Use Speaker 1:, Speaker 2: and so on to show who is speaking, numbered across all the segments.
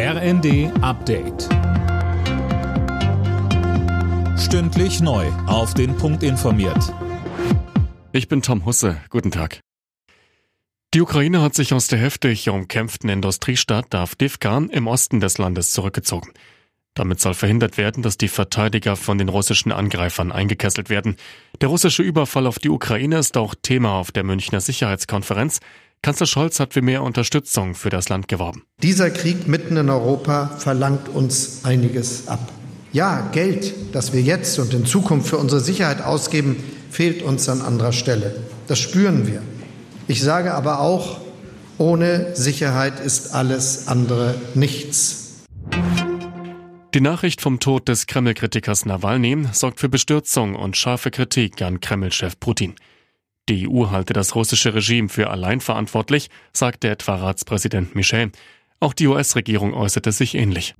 Speaker 1: RND Update. Stündlich neu. Auf den Punkt informiert.
Speaker 2: Ich bin Tom Husse. Guten Tag. Die Ukraine hat sich aus der heftig umkämpften Industriestadt Avdivka im Osten des Landes zurückgezogen. Damit soll verhindert werden, dass die Verteidiger von den russischen Angreifern eingekesselt werden. Der russische Überfall auf die Ukraine ist auch Thema auf der Münchner Sicherheitskonferenz. Kanzler Scholz hat für mehr Unterstützung für das Land geworben.
Speaker 3: Dieser Krieg mitten in Europa verlangt uns einiges ab. Ja, Geld, das wir jetzt und in Zukunft für unsere Sicherheit ausgeben, fehlt uns an anderer Stelle. Das spüren wir. Ich sage aber auch, ohne Sicherheit ist alles andere nichts.
Speaker 2: Die Nachricht vom Tod des Kreml-Kritikers Nawalny sorgt für Bestürzung und scharfe Kritik an Kreml-Chef Putin. Die EU halte das russische Regime für allein verantwortlich, sagte etwa Ratspräsident Michel. Auch die US-Regierung äußerte sich ähnlich.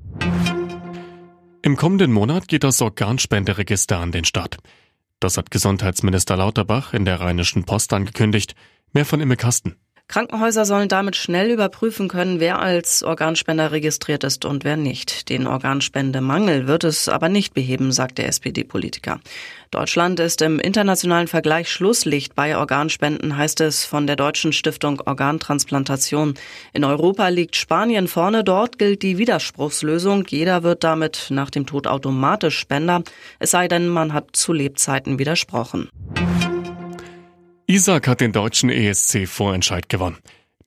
Speaker 2: Im kommenden Monat geht das Organspenderegister an den Start. Das hat Gesundheitsminister Lauterbach in der Rheinischen Post angekündigt. Mehr von Imme Kasten.
Speaker 4: Krankenhäuser sollen damit schnell überprüfen können, wer als Organspender registriert ist und wer nicht. Den Organspendemangel wird es aber nicht beheben, sagt der SPD-Politiker. Deutschland ist im internationalen Vergleich Schlusslicht bei Organspenden, heißt es von der deutschen Stiftung Organtransplantation. In Europa liegt Spanien vorne, dort gilt die Widerspruchslösung. Jeder wird damit nach dem Tod automatisch Spender, es sei denn, man hat zu Lebzeiten widersprochen.
Speaker 2: Isaac hat den deutschen ESC-Vorentscheid gewonnen.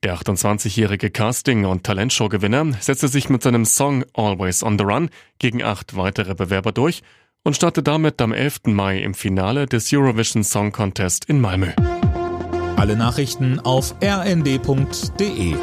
Speaker 2: Der 28-jährige Casting- und Talentshow-Gewinner setzte sich mit seinem Song Always on the Run gegen acht weitere Bewerber durch und startet damit am 11. Mai im Finale des Eurovision Song Contest in Malmö.
Speaker 1: Alle Nachrichten auf rnd.de